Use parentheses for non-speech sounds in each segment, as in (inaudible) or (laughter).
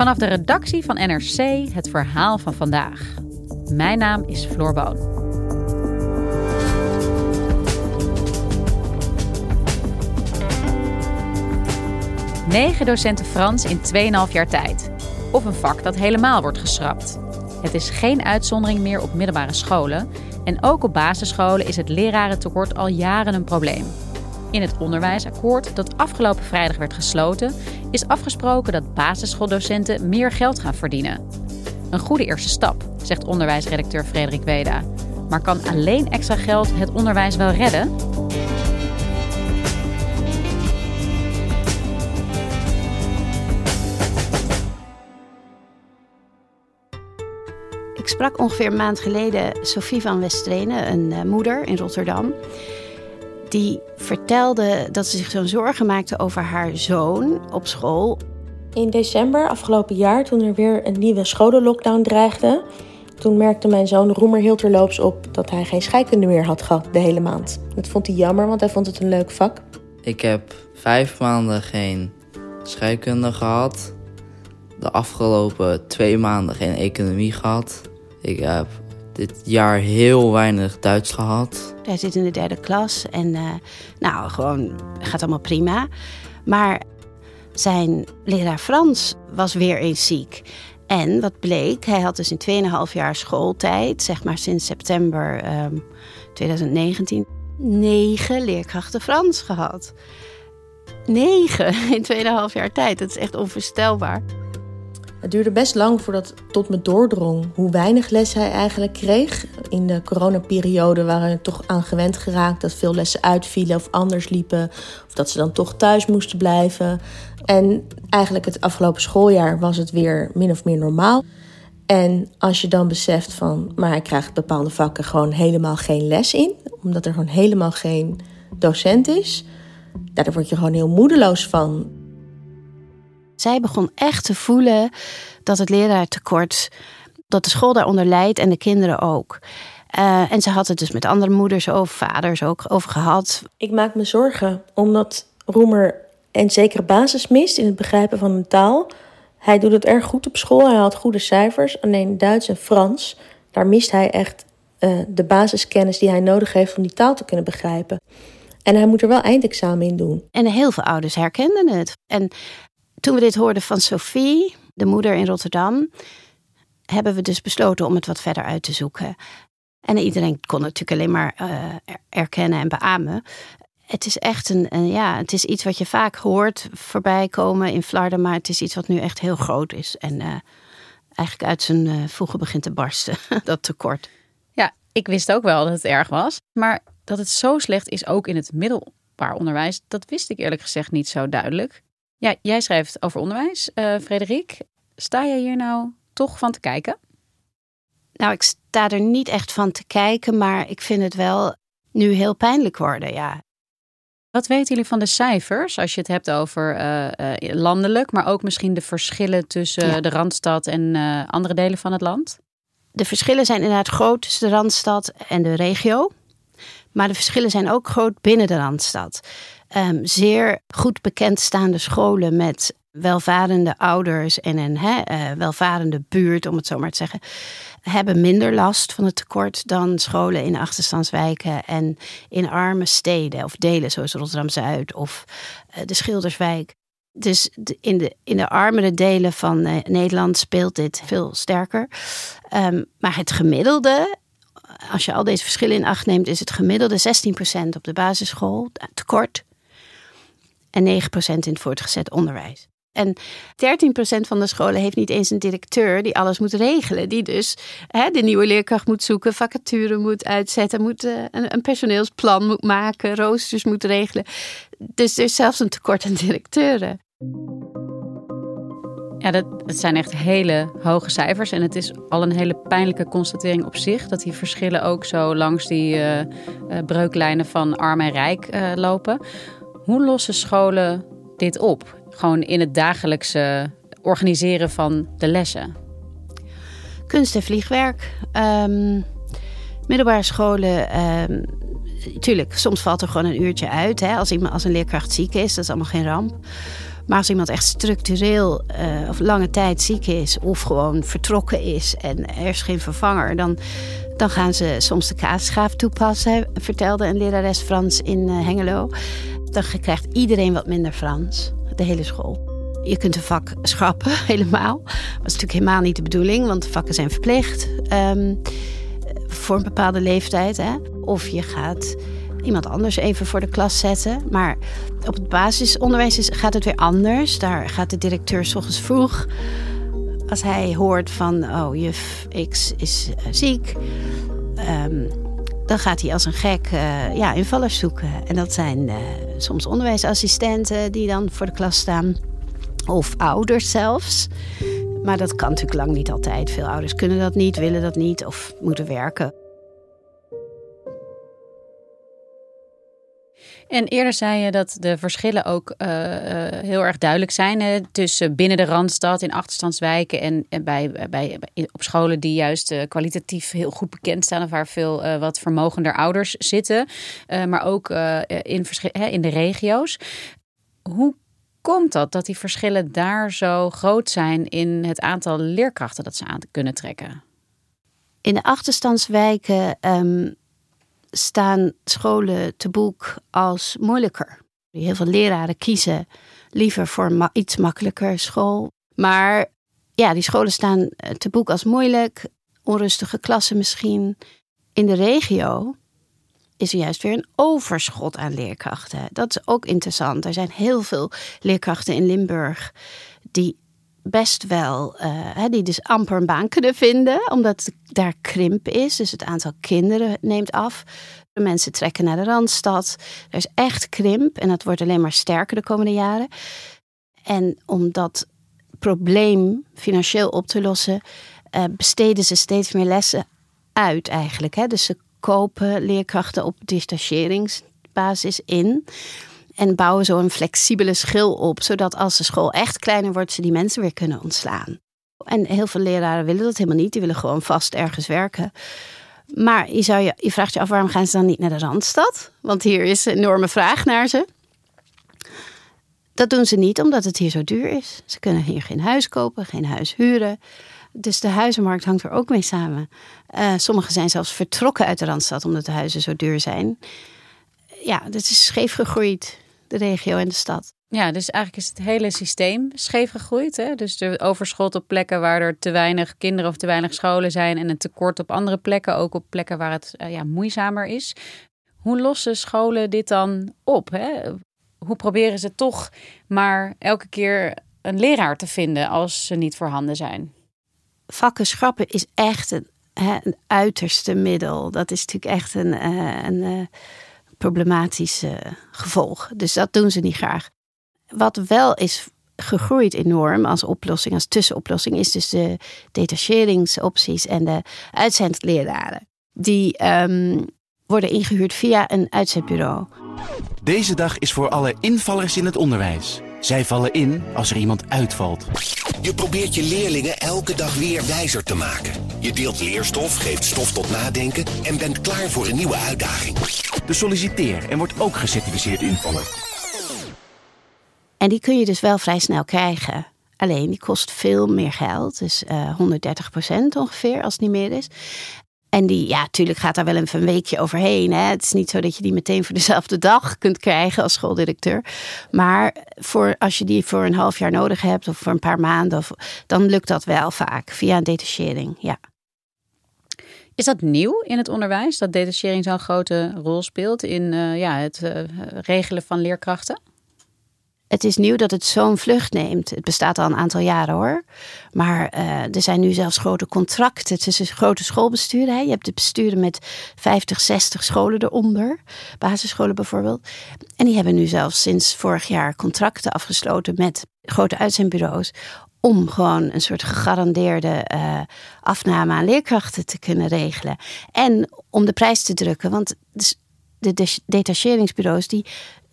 Vanaf de redactie van NRC het verhaal van vandaag. Mijn naam is Floor Boon. Negen docenten Frans in 2,5 jaar tijd. Of een vak dat helemaal wordt geschrapt. Het is geen uitzondering meer op middelbare scholen. En ook op basisscholen is het lerarentekort al jaren een probleem. In het onderwijsakkoord dat afgelopen vrijdag werd gesloten, is afgesproken dat basisschooldocenten meer geld gaan verdienen. Een goede eerste stap, zegt onderwijsredacteur Frederik Weda. Maar kan alleen extra geld het onderwijs wel redden? Ik sprak ongeveer een maand geleden Sophie van Westrene, een uh, moeder in Rotterdam. Die vertelde dat ze zich zo'n zorgen maakte over haar zoon op school. In december afgelopen jaar, toen er weer een nieuwe scholenlockdown dreigde, toen merkte mijn zoon Roemer heel terloops op dat hij geen scheikunde meer had gehad de hele maand. Dat vond hij jammer, want hij vond het een leuk vak. Ik heb vijf maanden geen scheikunde gehad. De afgelopen twee maanden geen economie gehad. Ik heb dit jaar heel weinig Duits gehad. Hij zit in de derde klas en uh, nou, gewoon gaat allemaal prima. Maar zijn leraar Frans was weer eens ziek. En wat bleek, hij had dus in 2,5 jaar schooltijd, zeg maar sinds september um, ehm, 2019, negen leerkrachten Frans gehad. Negen in 2,5 jaar tijd. Dat is echt onvoorstelbaar. Het duurde best lang voordat het tot me doordrong hoe weinig les hij eigenlijk kreeg. In de coronaperiode waren we toch aan gewend geraakt dat veel lessen uitvielen of anders liepen. Of dat ze dan toch thuis moesten blijven. En eigenlijk het afgelopen schooljaar was het weer min of meer normaal. En als je dan beseft van, maar hij krijgt bepaalde vakken gewoon helemaal geen les in, omdat er gewoon helemaal geen docent is, daar word je gewoon heel moedeloos van. Zij begon echt te voelen dat het leraartekort, dat de school daaronder leidt en de kinderen ook. Uh, en ze had het dus met andere moeders of vaders ook over gehad. Ik maak me zorgen omdat Roemer een zekere basis mist in het begrijpen van een taal. Hij doet het erg goed op school, hij had goede cijfers. Alleen Duits en Frans, daar mist hij echt uh, de basiskennis die hij nodig heeft om die taal te kunnen begrijpen. En hij moet er wel eindexamen in doen. En heel veel ouders herkenden het. En toen we dit hoorden van Sophie, de moeder in Rotterdam, hebben we dus besloten om het wat verder uit te zoeken. En iedereen kon natuurlijk alleen maar uh, erkennen en beamen. Het is echt een, ja, het is iets wat je vaak hoort voorbij komen in Vlaarden, maar het is iets wat nu echt heel groot is. En uh, eigenlijk uit zijn uh, voegen begint te barsten, (laughs) dat tekort. Ja, ik wist ook wel dat het erg was. Maar dat het zo slecht is ook in het middelbaar onderwijs, dat wist ik eerlijk gezegd niet zo duidelijk. Ja, jij schrijft over onderwijs, uh, Frederik. Sta jij hier nou toch van te kijken? Nou, ik sta er niet echt van te kijken, maar ik vind het wel nu heel pijnlijk worden, ja. Wat weten jullie van de cijfers als je het hebt over uh, uh, landelijk, maar ook misschien de verschillen tussen de Randstad en andere delen van het land? De verschillen zijn inderdaad groot tussen de Randstad en de regio. Maar de verschillen zijn ook groot binnen de Randstad. Um, zeer goed bekendstaande scholen met welvarende ouders en een uh, welvarende buurt, om het zo maar te zeggen, hebben minder last van het tekort dan scholen in achterstandswijken en in arme steden of delen zoals Rotterdam Zuid of uh, de Schilderswijk. Dus in de, in de armere delen van uh, Nederland speelt dit veel sterker. Um, maar het gemiddelde als je al deze verschillen in acht neemt, is het gemiddelde 16% op de basisschool tekort en 9% in het voortgezet onderwijs. En 13% van de scholen heeft niet eens een directeur die alles moet regelen. Die dus hè, de nieuwe leerkracht moet zoeken, vacature moet uitzetten, moet, uh, een, een, personeelsplan moet maken, roosters moet regelen. Dus er is zelfs een tekort aan directeuren. Ja, dat, zijn echt hele hoge cijfers. En het is al een hele pijnlijke constatering op zich dat die verschillen ook zo langs die uh, breuklijnen van arm en rijk lopen. Hoe lossen scholen dit op? Gewoon in het dagelijkse organiseren van de lessen? Kunst en vliegwerk. Um, middelbare scholen. Um, tuurlijk, soms valt er gewoon een uurtje uit. Hè, als, iemand, als een leerkracht ziek is, dat is allemaal geen ramp. Maar als iemand echt structureel uh, of lange tijd ziek is of gewoon vertrokken is en er is geen vervanger, dan, dan gaan ze soms de kaasschaaf toepassen, vertelde een lerares Frans in uh, Hengelo. Dan krijgt iedereen wat minder Frans, de hele school. Je kunt een vak schrappen, (laughs) helemaal. Dat is natuurlijk helemaal niet de bedoeling, want vakken zijn verplicht um, voor een bepaalde leeftijd. Hè? Of je gaat iemand anders even voor de klas zetten. Maar op het basisonderwijs is, gaat het weer anders. Daar gaat de directeur s ochtends vroeg. Als hij hoort van, oh, juf X is uh, ziek. Um, dan gaat hij als een gek uh, ja, invallers zoeken. En dat zijn uh, soms onderwijsassistenten die dan voor de klas staan. Of ouders zelfs. Maar dat kan natuurlijk lang niet altijd. Veel ouders kunnen dat niet, willen dat niet of moeten werken. En eerder zei je dat de verschillen ook uh, heel erg duidelijk zijn hè, tussen binnen de Randstad in achterstandswijken en, en bij, bij, op scholen die juist uh, kwalitatief heel goed bekend staan of waar veel wat vermogender ouders zitten, maar ook in, hè, in de regio's. Hoe komt dat dat die verschillen daar zo groot zijn in het aantal leerkrachten dat ze aan kunnen trekken? In de achterstandswijken um, staan scholen te boek als moeilijker. Heel veel leraren kiezen liever voor ma iets makkelijker school. Maar ja, die scholen staan eh, te boek als moeilijk, onrustige klassen misschien. In de regio is er juist weer een overschot aan leerkrachten. Dat is ook interessant. Er zijn heel veel leerkrachten in Limburg die best wel, uh, die dus amper een baan kunnen vinden, omdat daar krimp is. Dus het aantal kinderen neemt af. De mensen trekken naar de randstad. Er is echt krimp en dat wordt alleen maar sterker de komende jaren. En om dat probleem financieel op te lossen, uh, besteden ze steeds meer lessen uit eigenlijk. Hè? Dus ze kopen leerkrachten op detacheringsbasis in. En bouwen zo een flexibele schil op, zodat als de school echt kleiner wordt, ze die mensen weer kunnen ontslaan. En heel veel leraren willen dat helemaal niet. Die willen gewoon vast ergens werken. Maar je, zou je, je vraagt je af waarom gaan ze dan niet naar de Randstad? Want hier is een enorme vraag naar ze. Dat doen ze niet omdat het hier zo duur is. Ze kunnen hier geen huis kopen, geen huis huren. Dus de huizenmarkt hangt er ook mee samen. Uh, sommigen zijn zelfs vertrokken uit de Randstad omdat de huizen zo duur zijn. Ja, dat is scheef gegroeid de regio en de stad. Ja, dus eigenlijk is het hele systeem scheef gegroeid. Hè? Dus de overschot op plekken waar er te weinig kinderen of te weinig scholen zijn en een tekort op andere plekken, ook op plekken waar het uh, ja, moeizamer is. Hoe lossen scholen dit dan op? Hè? Hoe proberen ze toch maar elke keer een leraar te vinden als ze niet voorhanden zijn? Vakken schrappen is echt een, hè, een uiterste middel. Dat is natuurlijk echt een, uh, een uh, problematisch gevolg. Dus dat doen ze niet graag. Wat wel is gegroeid enorm als oplossing, als tussenoplossing, is dus de detacheringsopties en de uitzendleraren. Die um, worden ingehuurd via een uitzendbureau. Deze dag is voor alle invallers in het onderwijs. Zij vallen in als er iemand uitvalt. Je probeert je leerlingen elke dag weer wijzer te maken. Je deelt leerstof, geeft stof tot nadenken en bent klaar voor een nieuwe uitdaging. De solliciteer en wordt ook gecertificeerd invaller. En die kun je dus wel vrij snel krijgen. Alleen die kost veel meer geld. Dus uh, eh, 130 procent ongeveer, als het niet meer is. En die, ja, natuurlijk gaat daar wel even een weekje overheen. Hè. Het is niet zo dat je die meteen voor dezelfde dag kunt krijgen als schooldirecteur. Maar voor, als je die voor een half jaar nodig hebt of voor een paar maanden, of, dan lukt dat wel vaak via een detachering. Ja. Is dat nieuw in het onderwijs, dat detachering zo'n grote rol speelt in uh, ja, het uh, regelen van leerkrachten? Het is nieuw dat het zo'n vlucht neemt. Het bestaat al een aantal jaren hoor. Maar uh, er zijn nu zelfs grote contracten tussen grote schoolbesturen. Hè. Je hebt de besturen met 50, 60 scholen eronder. Basisscholen bijvoorbeeld. En die hebben nu zelfs sinds vorig jaar contracten afgesloten met grote uitzendbureaus. Om gewoon een soort gegarandeerde uh, afname aan leerkrachten te kunnen regelen. En om de prijs te drukken. Want de detacheringsbureaus die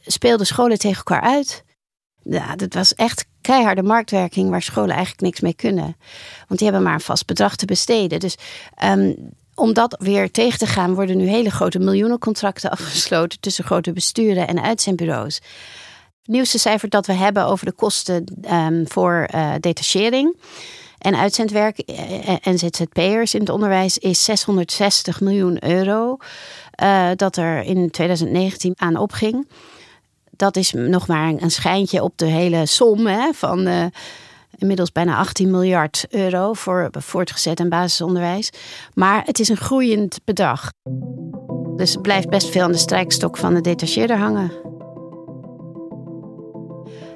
speelden scholen tegen elkaar uit ja, dat was echt keiharde marktwerking waar scholen eigenlijk niks mee kunnen. Want die hebben maar een vast bedrag te besteden. Dus um, om dat weer tegen te gaan, worden nu hele grote miljoenencontracten (laughs) afgesloten tussen grote besturen en uitzendbureaus. Het nieuwste cijfer dat we hebben over de kosten um, voor uh, detachering en uitzendwerk eh, en ZZP'ers in het onderwijs is 660 miljoen euro. Dat er in 2019 aan opging dat is nog maar een schijntje op de hele som hè, van uh, inmiddels bijna 18 miljard euro voor voortgezet en basisonderwijs. Maar het is een groeiend bedrag. Dus het blijft best veel aan de strijkstok van de detacheerder hangen.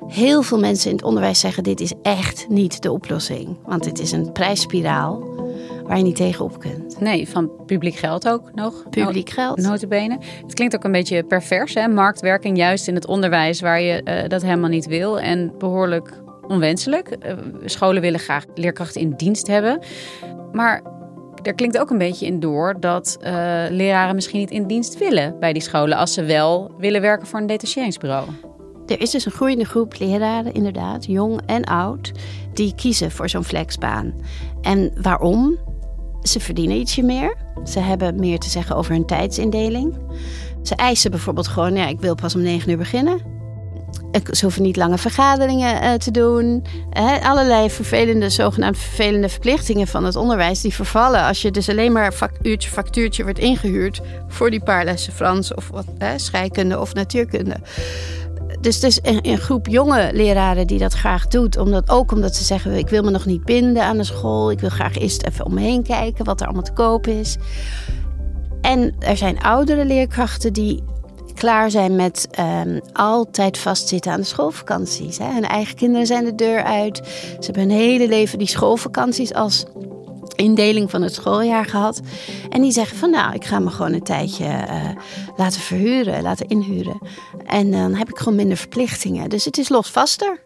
Heel veel mensen in het onderwijs zeggen: dit is echt niet de oplossing. Want het is een prijsspiraal waar je niet tegenop kunt. Nee, van publiek geld ook nog. Publiek geld. Notabene. Het klinkt ook een beetje pervers, hè? Marktwerking juist in het onderwijs waar je uh, dat helemaal niet wil. En behoorlijk onwenselijk. Uh, scholen willen graag leerkrachten in dienst hebben. Maar er klinkt ook een beetje in door dat uh, leraren misschien niet in dienst willen bij die scholen. Als ze wel willen werken voor een detacheringsbureau. Er is dus een groeiende groep leraren, inderdaad, jong en oud, die kiezen voor zo'n flexbaan. En waarom? Ze verdienen ietsje meer. Ze hebben meer te zeggen over hun tijdsindeling. Ze eisen bijvoorbeeld gewoon, ja, ik wil pas om negen uur beginnen. Ze hoeven niet lange vergaderingen uh, te doen. Allerlei vervelende, zogenaamd vervelende verplichtingen van het onderwijs... die vervallen als je dus alleen maar uurtje factuurtje wordt ingehuurd... voor die paar lessen Frans of wat, scheikunde of natuurkunde. Dus het is een, groep jonge leraren die dat graag doet. Omdat, ook omdat ze zeggen, ik wil me nog niet binden aan de school. Ik wil graag eerst even om me heen kijken wat er allemaal te koop is. En er zijn oudere leerkrachten die klaar zijn met um, altijd vastzitten aan de schoolvakanties. Hè. Hun eigen kinderen zijn de deur uit. Ze hebben hun hele leven die schoolvakanties als indeling van het schooljaar gehad. En die zeggen van nou, ik ga me gewoon een tijdje uh, laten verhuren, laten inhuren. En dan heb ik gewoon minder verplichtingen. Dus het is losvaster.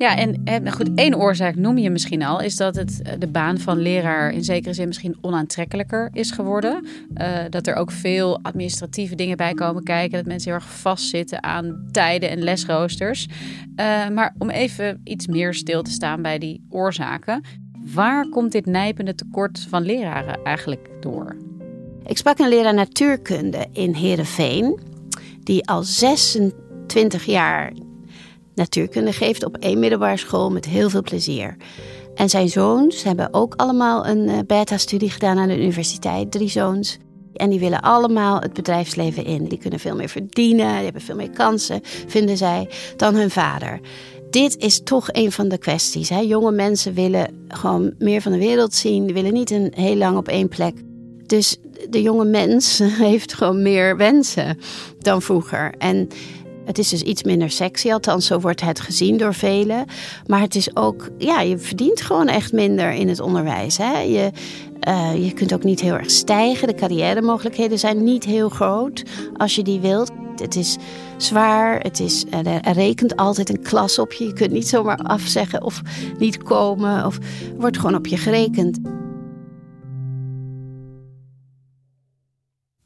Ja, en goed, één oorzaak noem je misschien al, is dat het, eh, de baan van leraar in zekere zin misschien onaantrekkelijker is geworden. Uh, dat er ook veel administratieve dingen bij komen kijken, dat mensen heel erg vastzitten aan tijden en lesroosters. Uh, maar om even iets meer stil te staan bij die oorzaken, waar komt dit nijpende tekort van leraren eigenlijk door? Ik sprak een leraar natuurkunde in Heerenveen, die al 26 jaar natuurkunde geeft op één middelbare school met heel veel plezier. En zijn zoons hebben ook allemaal een eh, beta-studie gedaan aan de universiteit, drie zoons. En die willen allemaal het bedrijfsleven in. Die kunnen veel meer verdienen, die hebben veel meer kansen, vinden zij, dan hun vader. Dit is toch een van de kwesties. Hè? Jonge mensen willen gewoon meer van de wereld zien. Die willen niet een heel lang op één plek. Dus de jonge mens (laughs) heeft gewoon meer wensen dan vroeger. En het is dus iets minder sexy, althans zo wordt het gezien door velen. Maar het is ook, ja, je verdient gewoon echt minder in het onderwijs. Hè? Je, uh, je kunt ook niet heel erg stijgen. De carrière mogelijkheden zijn niet heel groot als je die wilt. Het is zwaar, het is, er rekent altijd een klas op je. Je kunt niet zomaar afzeggen of niet komen. Of wordt gewoon op je gerekend.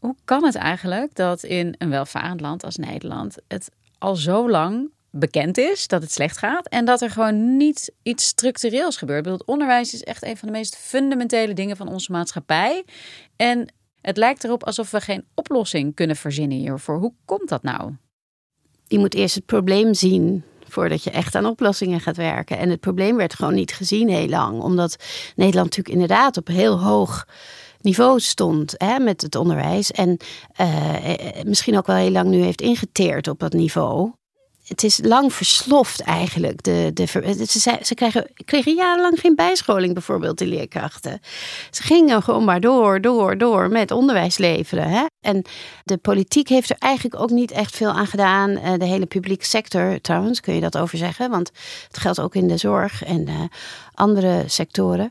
Hoe kan het eigenlijk dat in een welvarend land als Nederland het al zo lang bekend is dat het slecht gaat en dat er gewoon niet iets structureels gebeurt? het onderwijs is echt een van de meest fundamentele dingen van onze maatschappij. En het lijkt erop alsof we geen oplossing kunnen verzinnen hiervoor. Hoe komt dat nou? Je moet eerst het probleem zien voordat je echt aan oplossingen gaat werken. En het probleem werd gewoon niet gezien heel lang, omdat Nederland natuurlijk inderdaad op heel hoog niveau stond hè, met het onderwijs. En uh, misschien ook wel heel lang nu heeft ingeteerd op dat niveau. het is lang versloft eigenlijk. De, de, ze, ze krijgen, kregen jarenlang geen bijscholing, bijvoorbeeld, die leerkrachten. Ze gingen gewoon maar door, door, door met onderwijs leveren. Hè? En de politiek heeft er eigenlijk ook niet echt veel aan gedaan. Eh, de hele publieke sector, trouwens, kun je dat over zeggen. Want het geldt ook in de zorg en andere sectoren.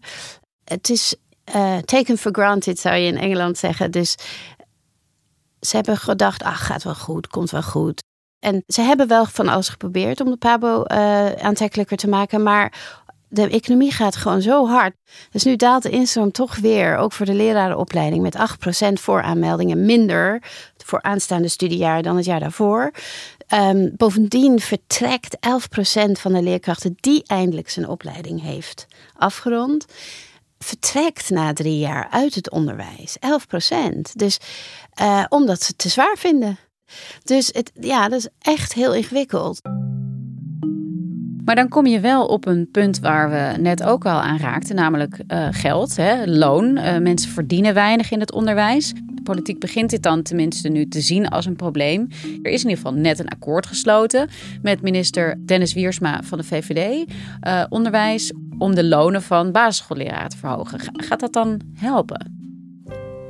Het is uh, taken for granted, zou je in Engeland zeggen. Dus ze hebben gedacht, ach, gaat wel goed, komt wel goed. En ze hebben wel van alles geprobeerd om de PABO uh, aantrekkelijker te maken, maar de economie gaat gewoon zo hard. Dus nu daalt de instroom toch weer, ook voor de lerarenopleiding, met 8% vooraanmeldingen minder voor aanstaande studiejaar dan het jaar daarvoor. Um, bovendien vertrekt 11% van de leerkrachten die eindelijk zijn opleiding heeft afgerond, vertrekt na drie jaar uit het onderwijs. 11%. Dus uh, omdat ze het te zwaar vinden. Dus het, ja, dat is echt heel ingewikkeld. Maar dan kom je wel op een punt waar we net ook al aan raakten, namelijk uh, geld, hè, loon. Uh, mensen verdienen weinig in het onderwijs. De politiek begint dit dan tenminste nu te zien als een probleem. Er is in ieder geval net een akkoord gesloten met minister Dennis Wiersma van de VVD. Uh, onderwijs om de lonen van basisschoolleraren te verhogen. Gaat dat dan helpen?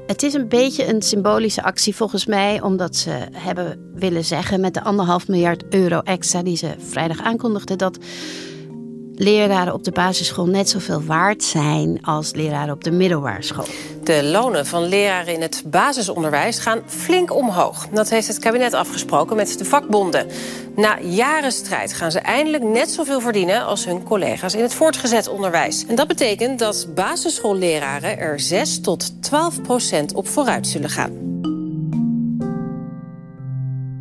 Het is een beetje een symbolische actie volgens mij, omdat ze hebben willen zeggen met de anderhalf miljard euro extra die ze vrijdag aankondigden dat leraren op de basisschool net zoveel waard zijn als leraren op de middelbare school. De lonen van leraren in het basisonderwijs gaan flink omhoog. Dat heeft het kabinet afgesproken met de vakbonden. Na jaren strijd gaan ze eindelijk net zoveel verdienen als hun collega's in het voortgezet onderwijs. En dat betekent dat basisschoolleraren er 6 tot 12 procent op vooruit zullen gaan.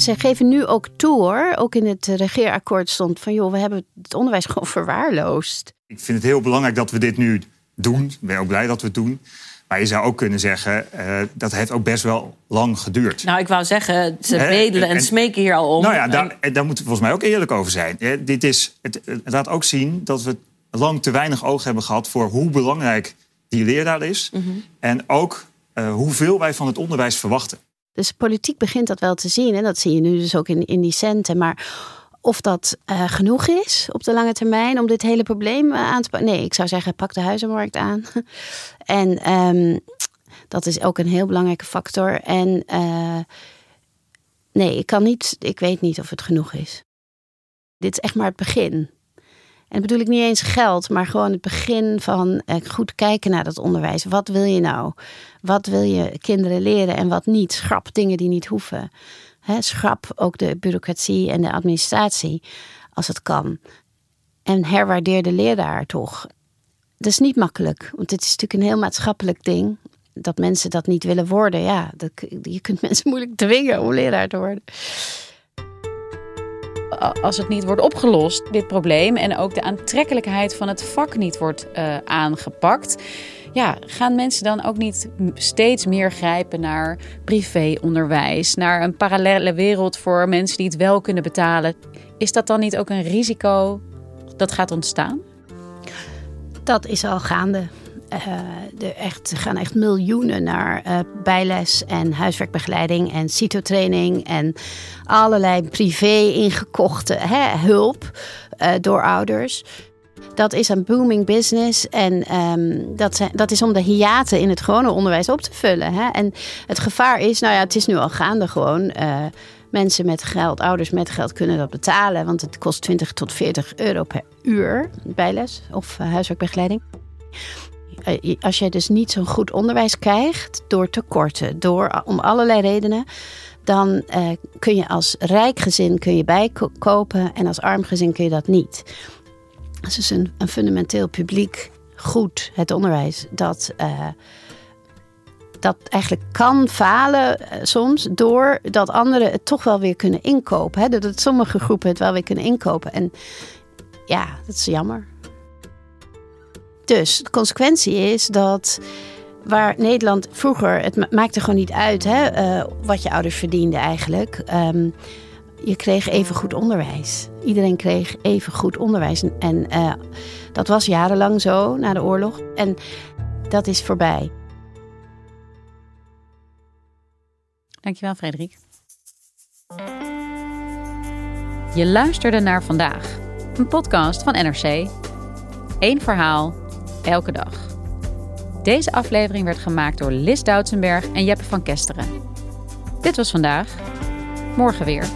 Ze geven nu ook toe hoor, ook in het regeerakkoord stond van joh, we hebben het onderwijs (laughs) gewoon verwaarloosd. Ik vind het heel belangrijk dat we dit nu doen. Ik ben ook blij dat we het doen. Maar je zou ook kunnen zeggen, uh, dat heeft ook best wel lang geduurd. Nou, ik wou zeggen, ze bedelen en, en, smeken hier al om. Nou ja, daar, en... daar moeten we volgens mij ook eerlijk over zijn. dit is, het, het laat ook zien dat we lang te weinig oog hebben gehad... voor hoe belangrijk die leraar is. Mm -hmm. En ook uh, hoeveel wij van het onderwijs verwachten. Dus politiek begint dat wel te zien. En dat zie je nu dus ook in, in die centen. Maar of dat uh, genoeg is op de lange termijn om dit hele probleem uh, aan te pakken. Nee, ik zou zeggen, pak de huizenmarkt aan. (laughs) en um, dat is ook een heel belangrijke factor. En uh, nee, ik kan niet, ik weet niet of het genoeg is. Dit is echt maar het begin. En bedoel ik niet eens geld, maar gewoon het begin van eh, goed kijken naar dat onderwijs. Wat wil je nou? Wat wil je kinderen leren en wat niet? Schrap dingen die niet hoeven. Schrap ook de bureaucratie en de administratie als het kan. En herwaardeer de leraar toch. Dat is niet makkelijk, want het is natuurlijk een heel maatschappelijk ding. Dat mensen dat niet willen worden. Ja, dat, je kunt (laughs) mensen moeilijk dwingen om leraar te worden als het niet wordt opgelost, dit probleem, en ook de aantrekkelijkheid van het vak niet wordt uh, aangepakt, ja, gaan mensen dan ook niet steeds meer grijpen naar privéonderwijs, naar een parallele wereld voor mensen die het wel kunnen betalen? Is dat dan niet ook een risico dat gaat ontstaan? Dat is al gaande. Er echt, gaan echt miljoenen naar uh, bijles en huiswerkbegeleiding en citotraining en allerlei privé ingekochte hè, hulp uh, door ouders. Dat is een booming business en um, dat, zijn, dat is om de hiaten in het gewone onderwijs op te vullen. Hè? En het gevaar is, nou ja, het is nu al gaande gewoon. mensen met geld, ouders met geld kunnen dat betalen, want het kost 20 tot 40 euro per uur bijles of huiswerkbegeleiding. Eh, als je dus niet zo'n goed onderwijs krijgt door tekorten, door, om allerlei redenen, dan uh, kun je als rijk gezin kun je bijkopen en als arm gezin kun je dat niet. Dat is een, een fundamenteel publiek goed, het onderwijs, dat, uh, dat eigenlijk kan falen uh, soms doordat anderen het toch wel weer kunnen inkopen. Hè? Dat sommige groepen het wel weer kunnen inkopen. En ja, dat is jammer. Dus de consequentie is dat waar Nederland vroeger, het maakte gewoon niet uit hè, uh, wat je ouders verdienden eigenlijk. Um, je kreeg even goed onderwijs. Iedereen kreeg even goed onderwijs. En uh, dat was jarenlang zo na de oorlog. En dat is voorbij. Dankjewel, Frederik. Je luisterde naar vandaag, een podcast van NRC. Eén verhaal, elke dag. Deze aflevering werd gemaakt door Lis Doutsenberg en Jeppe van Kesteren. Dit was vandaag. Morgen weer.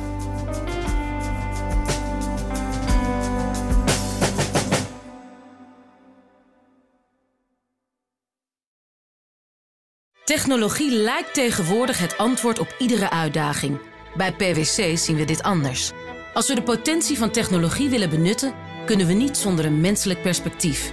Technologie lijkt tegenwoordig het antwoord op iedere uitdaging. Bij PwC zien we dit anders. Als we de potentie van technologie willen benutten, kunnen we niet zonder een menselijk perspectief.